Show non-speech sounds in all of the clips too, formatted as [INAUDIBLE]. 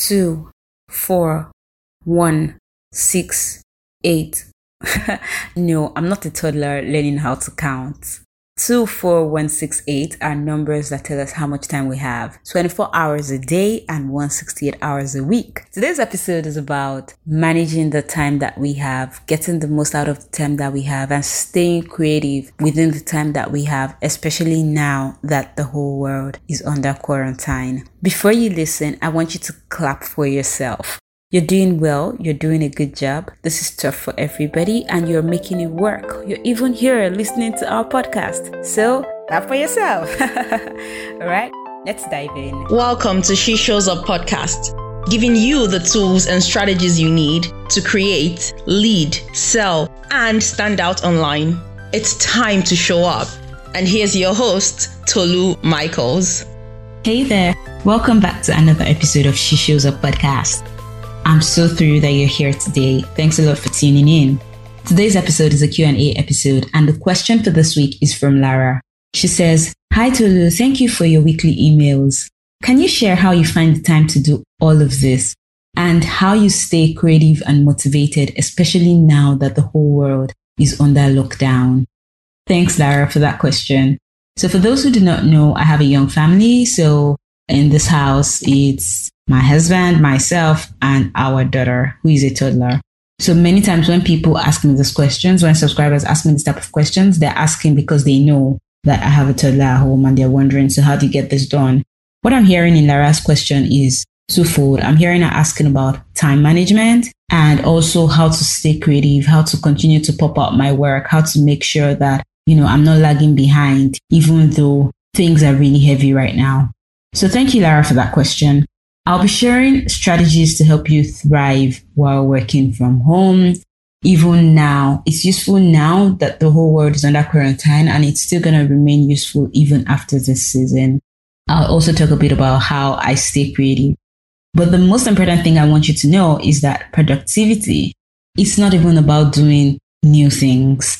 two, four, one, six, eight. [LAUGHS] no, I'm not a toddler learning how to count. 24168 are numbers that tell us how much time we have 24 hours a day and 168 hours a week. Today's episode is about managing the time that we have, getting the most out of the time that we have, and staying creative within the time that we have, especially now that the whole world is under quarantine. Before you listen, I want you to clap for yourself. You're doing well, you're doing a good job. This is tough for everybody, and you're making it work. You're even here listening to our podcast. So, clap for yourself. [LAUGHS] All right, let's dive in. Welcome to She Shows Up podcast, giving you the tools and strategies you need to create, lead, sell, and stand out online. It's time to show up. And here's your host, Tolu Michaels. Hey there. Welcome back to another episode of She Shows Up podcast. I'm so thrilled that you're here today. Thanks a lot for tuning in. Today's episode is a Q&A episode and the question for this week is from Lara. She says, Hi Tolu, thank you for your weekly emails. Can you share how you find the time to do all of this and how you stay creative and motivated, especially now that the whole world is under lockdown? Thanks, Lara, for that question. So for those who do not know, I have a young family. So in this house, it's my husband, myself, and our daughter, who is a toddler. So many times when people ask me these questions, when subscribers ask me this type of questions, they're asking because they know that I have a toddler at home and they're wondering, so how do you get this done? What I'm hearing in Lara's question is twofold. I'm hearing her asking about time management and also how to stay creative, how to continue to pop out my work, how to make sure that, you know, I'm not lagging behind, even though things are really heavy right now. So thank you, Lara, for that question. I'll be sharing strategies to help you thrive while working from home. Even now, it's useful now that the whole world is under quarantine and it's still going to remain useful even after this season. I'll also talk a bit about how I stay creative. But the most important thing I want you to know is that productivity is not even about doing new things.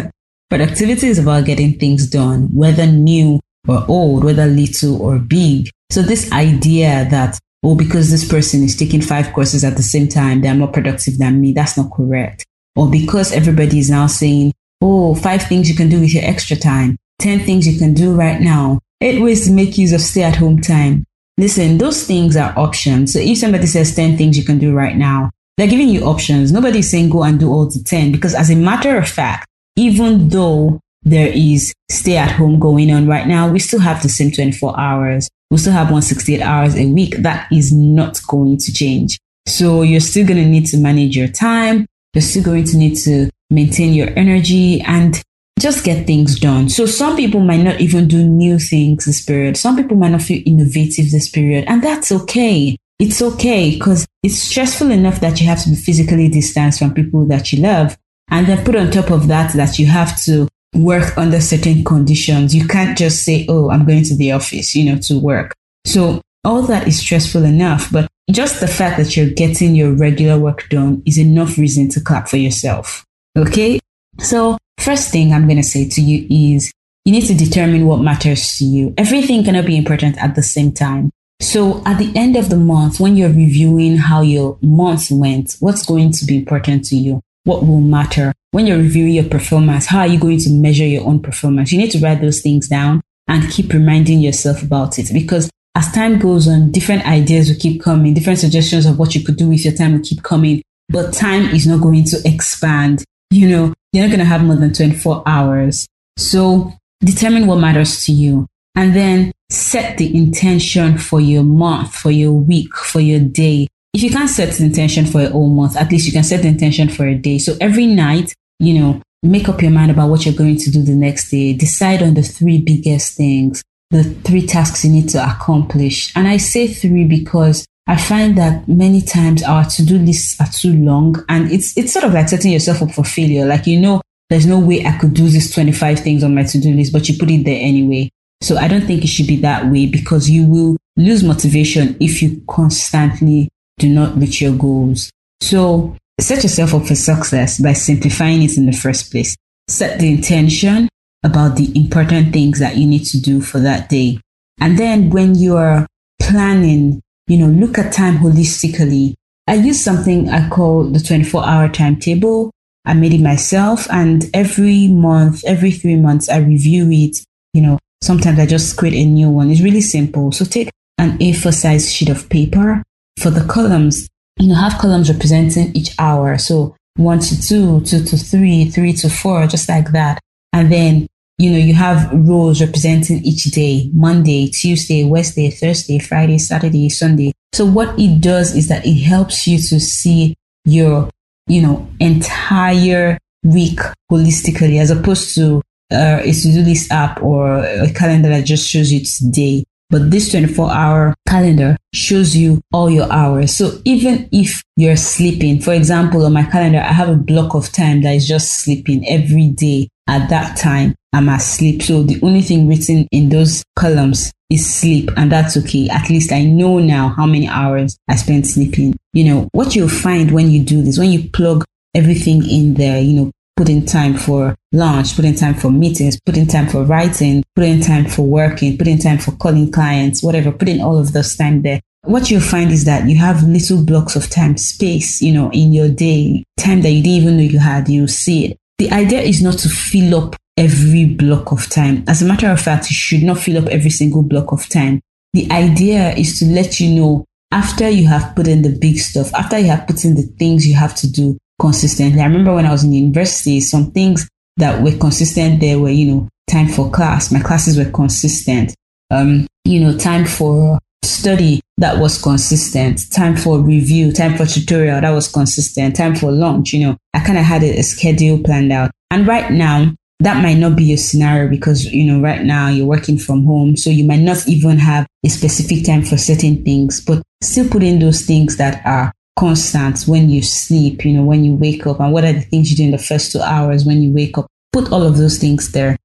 [LAUGHS] productivity is about getting things done, whether new or old, whether little or big. So this idea that, oh, because this person is taking five courses at the same time, they're more productive than me, that's not correct. Or because everybody is now saying, oh, five things you can do with your extra time, 10 things you can do right now, eight ways to make use of stay at home time. Listen, those things are options. So if somebody says 10 things you can do right now, they're giving you options. Nobody's saying go and do all the 10 because as a matter of fact, even though there is stay at home going on right now, we still have the same 24 hours we still have 168 hours a week. That is not going to change. So you're still going to need to manage your time. You're still going to need to maintain your energy and just get things done. So some people might not even do new things this period. Some people might not feel innovative this period, and that's okay. It's okay because it's stressful enough that you have to be physically distanced from people that you love. And then put on top of that, that you have to work under certain conditions. You can't just say, oh, I'm going to the office, you know, to work. So all that is stressful enough, but just the fact that you're getting your regular work done is enough reason to clap for yourself. Okay. So first thing I'm going to say to you is you need to determine what matters to you. Everything cannot be important at the same time. So at the end of the month, when you're reviewing how your month went, what's going to be important to you? What will matter? When you're reviewing your performance, how are you going to measure your own performance? You need to write those things down and keep reminding yourself about it because as time goes on, different ideas will keep coming, different suggestions of what you could do with your time will keep coming, but time is not going to expand. You know, you're not going to have more than 24 hours. So determine what matters to you and then set the intention for your month, for your week, for your day. If you can't set the intention for a whole month, at least you can set the intention for a day. So every night you know, make up your mind about what you're going to do the next day. Decide on the three biggest things, the three tasks you need to accomplish. And I say three because I find that many times our to-do lists are too long and it's it's sort of like setting yourself up for failure. Like you know, there's no way I could do these 25 things on my to-do list, but you put it there anyway. So I don't think it should be that way because you will lose motivation if you constantly do not reach your goals. So Set yourself up for success by simplifying it in the first place. Set the intention about the important things that you need to do for that day. And then when you are planning you know, look at time holistically. I use something I call the 24 hour timetable. I made it myself and every month, every three months, I review it. You know, sometimes I just create a new one. It's really simple. So take an A4 size sheet of paper for the columns. You know, have columns representing each hour. So one to two, two to three, three to four, just like that. And then, you know, you have rows representing each day, Monday, Tuesday, Wednesday, Thursday, Friday, Saturday, Sunday. So what it does is that it helps you to see your, you know, entire week holistically as opposed to uh, a to-do list app or a calendar that just shows you today. But this 24 hour calendar shows you all your hours. So even if you're sleeping, for example, on my calendar, I have a block of time that is just sleeping every day. At that time, I'm asleep. So the only thing written in those columns is sleep, and that's okay. At least I know now how many hours I spent sleeping. You know, what you'll find when you do this, when you plug everything in there, you know, put in time for lunch, put in time for meetings, put in time for writing, put in time for working, put in time for calling clients, whatever, put in all of those time there. What you'll find is that you have little blocks of time, space, you know, in your day, time that you didn't even know you had, you see it. The idea is not to fill up every block of time. As a matter of fact, you should not fill up every single block of time. The idea is to let you know after you have put in the big stuff, after you have put in the things you have to do, consistently. I remember when I was in university, some things that were consistent there were, you know, time for class. My classes were consistent. Um, you know, time for study that was consistent, time for review, time for tutorial that was consistent, time for lunch, you know, I kind of had a, a schedule planned out. And right now, that might not be your scenario because, you know, right now you're working from home. So you might not even have a specific time for certain things, but still put in those things that are constant when you sleep, you know, when you wake up, and what are the things you do in the first two hours when you wake up. Put all of those things there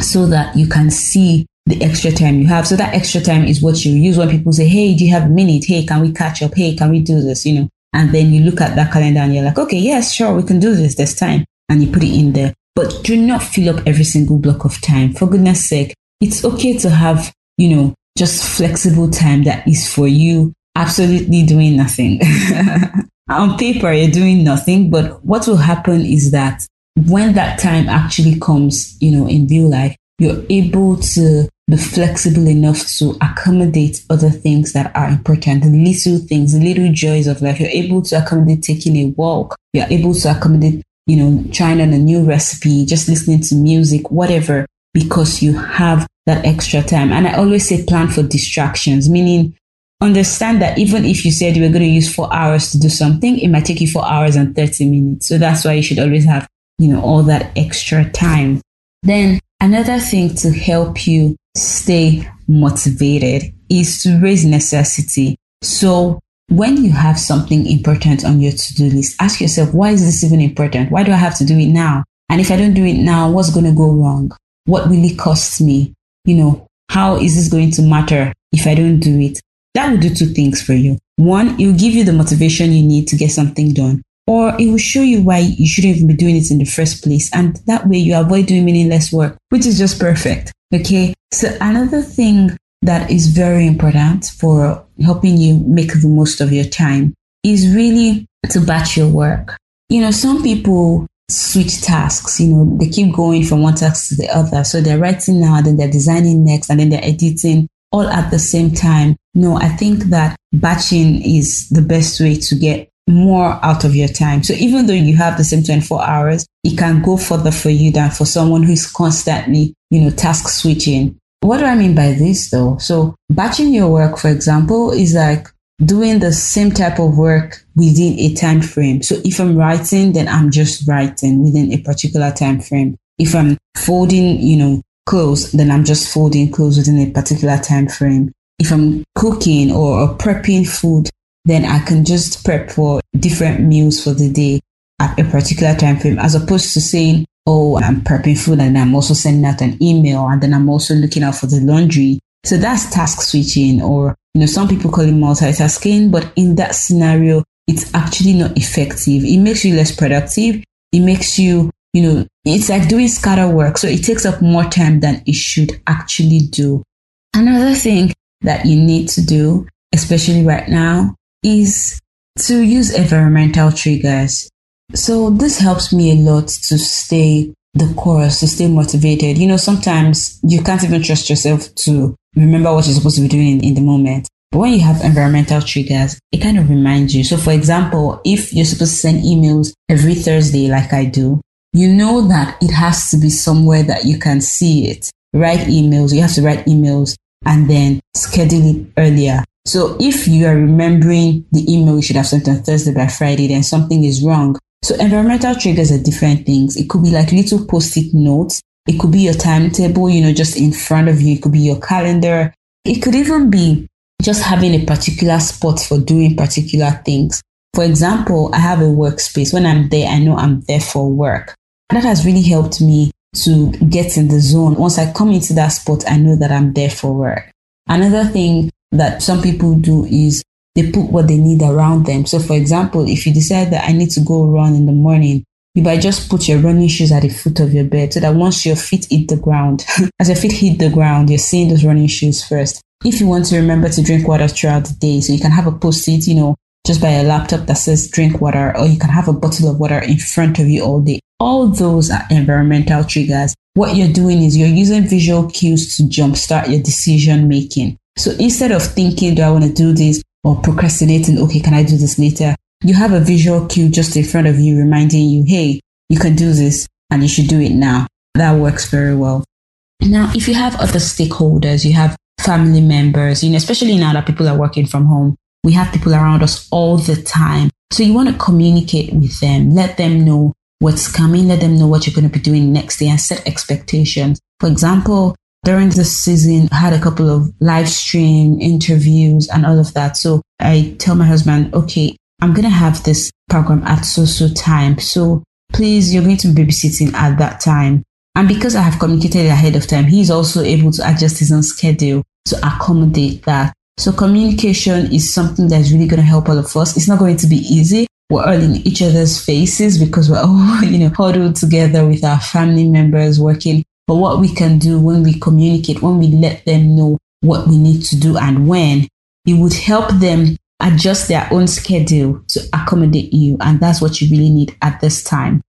so that you can see the extra time you have. So that extra time is what you use when people say, Hey, do you have a minute? Hey, can we catch up? Hey, can we do this? You know, and then you look at that calendar and you're like, okay, yes, sure, we can do this. this time. And you put it in there. But do not fill up every single block of time. For goodness sake, it's okay to have, you know, just flexible time that is for you absolutely doing nothing. [LAUGHS] On paper, you're doing nothing, but what will happen is that when that time actually comes, you know, in real life, you're able to be flexible enough to accommodate other things that are important, the little things, the little joys of life. You're able to accommodate taking a walk. You're able to accommodate, you know, trying on a new recipe, just listening to music, whatever, because you have that extra time. And I always say plan for distractions, meaning understand that even if you said you were going to use four hours to do something, it might take you four hours and 30 minutes. So that's why you should always have, you know, all that extra time. Then another thing to help you stay motivated is to raise necessity. So when you have something important on your to-do list, ask yourself, why is this even important? Why do I have to do it now? And if I don't do it now, what's going to go wrong? What will it cost me? You know, how is this going to matter if I don't do it? That will do two things for you. One, it will give you the motivation you need to get something done, or it will show you why you shouldn't even be doing it in the first place. And that way you avoid doing meaningless work, which is just perfect. Okay. So another thing that is very important for helping you make the most of your time is really to batch your work. You know, some people switch tasks, you know, they keep going from one task to the other. So they're writing now, then they're designing next, and then they're editing all at the same time. No, I think that batching is the best way to get more out of your time. So even though you have the same 24 hours, it can go further for you than for someone who is constantly, you know, task switching. What do I mean by this though? So batching your work, for example, is like doing the same type of work within a time frame. So if I'm writing, then I'm just writing within a particular time frame. If I'm folding, you know, clothes, then I'm just folding clothes within a particular time frame. If I'm cooking or, prepping food, then I can just prep for different meals for the day at a particular time frame, as opposed to saying, oh, I'm prepping food and I'm also sending out an email and then I'm also looking out for the laundry. So that's task switching or, you know, some people call it multitasking, but in that scenario, it's actually not effective. It makes you less productive. It makes you you know, it's like doing scatter work. So it takes up more time than it should actually do. Another thing that you need to do especially right now, is to use environmental triggers. So this helps me a lot to stay the course, to stay motivated. You know, sometimes you can't even trust yourself to remember what you're supposed to be doing in, in the moment. But when you have environmental triggers, it kind of reminds you. So, for example, if you're supposed to send emails every Thursday, like I do, you know that it has to be somewhere that you can see it. Write emails, you have to write emails and then schedule it earlier. So if you are remembering the email you should have sent on Thursday by Friday, then something is wrong. So environmental triggers are different things. It could be like little post-it notes. It could be your timetable, you know, just in front of you. It could be your calendar. It could even be just having a particular spot for doing particular things. For example, I have a workspace. When I'm there, I know I'm there for work. That has really helped me to get in the zone. Once I come into that spot, I know that I'm there for work. Another thing that some people do is they put what they need around them. So, for example, if you decide that I need to go run in the morning, you might just put your running shoes at the foot of your bed so that once your feet hit the ground, [LAUGHS] as your feet hit the ground, you're seeing those running shoes first. If you want to remember to drink water throughout the day, so you can have a post it, you know, just by a laptop that says drink water, or you can have a bottle of water in front of you all day. All those are environmental triggers. What you're doing is you're using visual cues to jumpstart your decision making. So instead of thinking, do I want to do this or procrastinating, okay, can I do this later? You have a visual cue just in front of you reminding you, hey, you can do this and you should do it now. That works very well. Now, if you have other stakeholders, you have family members, you know, especially now that people are working from home, we have people around us all the time. So you want to communicate with them, let them know what's coming, let them know what you're going to be doing next day and set expectations. For example, during this season, I had a couple of live stream interviews and all of that. So I tell my husband, okay, I'm going to have this program at so so time. So please, you're going to be babysitting at that time. And because I have communicated ahead of time, he's also able to adjust his own schedule to accommodate that. So communication is something that's really going to help all of us. It's not going to be easy. We're all in each other's faces because we're all, [LAUGHS] you know, huddled together with our family members working. But what we can do when we communicate, when we let them know what we need to do and when, it would help them adjust their own schedule to accommodate you. And that's what you really need at this time.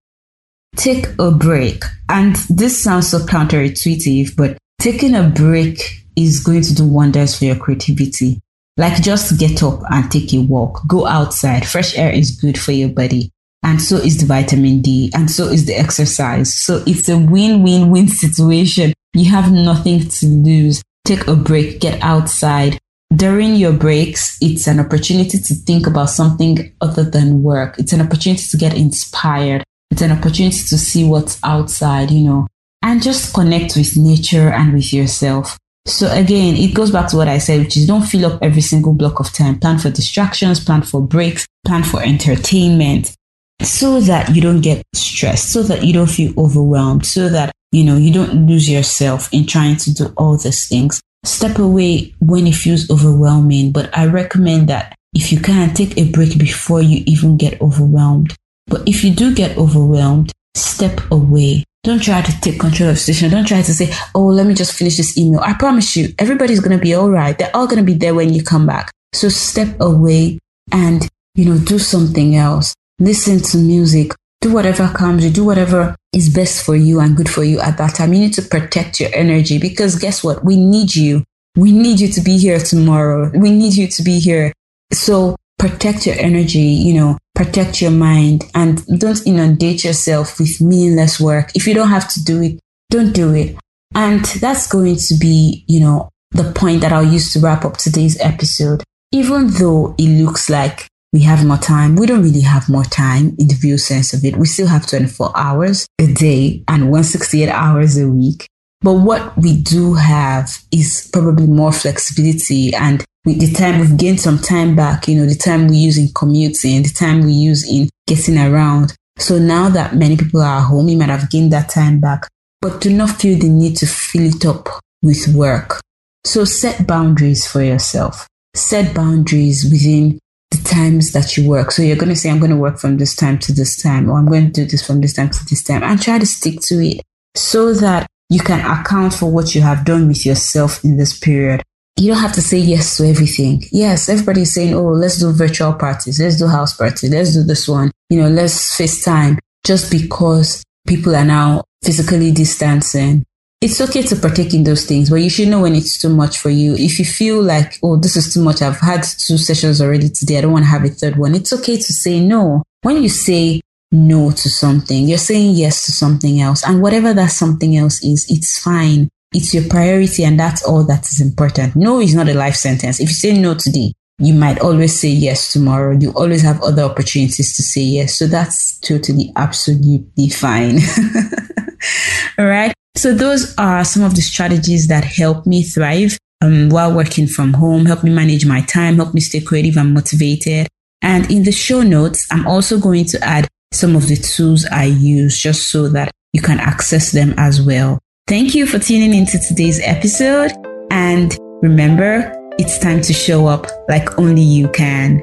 Take a break. And this sounds so counterintuitive, but taking a break is going to do wonders for your creativity. Like just get up and take a walk, go outside. Fresh air is good for your body. And so is the vitamin D, and so is the exercise. So it's a win win win situation. You have nothing to lose. Take a break, get outside. During your breaks, it's an opportunity to think about something other than work. It's an opportunity to get inspired. It's an opportunity to see what's outside, you know, and just connect with nature and with yourself. So again, it goes back to what I said, which is don't fill up every single block of time. Plan for distractions, plan for breaks, plan for entertainment so that you don't get stressed, so that you don't feel overwhelmed, so that, you know, you don't lose yourself in trying to do all these things. Step away when it feels overwhelming, but I recommend that if you can, take a break before you even get overwhelmed. But if you do get overwhelmed, step away. Don't try to take control of the situation. Don't try to say, oh, let me just finish this email. I promise you, everybody's going to be all right. They're all going to be there when you come back. So step away and, you know, do something else. Listen to music. Do whatever comes you. Do whatever is best for you and good for you at that time. You need to protect your energy because guess what? We need you. We need you to be here tomorrow. We need you to be here. So protect your energy, you know, protect your mind and don't inundate yourself with meaningless work. If you don't have to do it, don't do it. And that's going to be, you know, the point that I'll use to wrap up today's episode. Even though it looks like we have more time, we don't really have more time in the real sense of it. We still have 24 hours a day and 168 hours a week. But what we do have is probably more flexibility and with the time we've gained some time back, you know, the time we use in commuting, the time we use in getting around. So now that many people are home, you might have gained that time back, but do not feel the need to fill it up with work. So set boundaries for yourself. Set boundaries within the times that you work. So you're going to say, I'm going to work from this time to this time, or I'm going to do this from this time to this time, and try to stick to it so that you can account for what you have done with yourself in this period you don't have to say yes to everything. Yes, everybody's saying, oh, let's do virtual parties, let's do house parties, let's do this one, you know, let's FaceTime just because people are now physically distancing. It's okay to partake in those things, but you should know when it's too much for you. If you feel like, oh, this is too much, I've had two sessions already today, I don't want to have a third one, it's okay to say no. When you say no to something, you're saying yes to something else. And whatever that something else is, it's fine. It's your priority, and that's all that is important. No is not a life sentence. If you say no today, you might always say yes tomorrow. You always have other opportunities to say yes. So that's totally, absolutely fine. [LAUGHS] all right. So those are some of the strategies that help me thrive um, while working from home, help me manage my time, help me stay creative and motivated. And in the show notes, I'm also going to add some of the tools I use just so that you can access them as well. Thank you for tuning into today's episode. And remember, it's time to show up like only you can.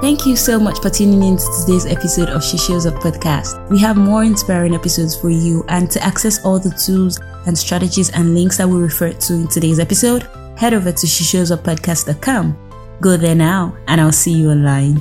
Thank you so much for tuning in to today's episode of She Shows Up podcast. We have more inspiring episodes for you, and to access all the tools and strategies and links that we referred to in today's episode, head over to sheshowsuppodcast.com. Go there now, and I'll see you online.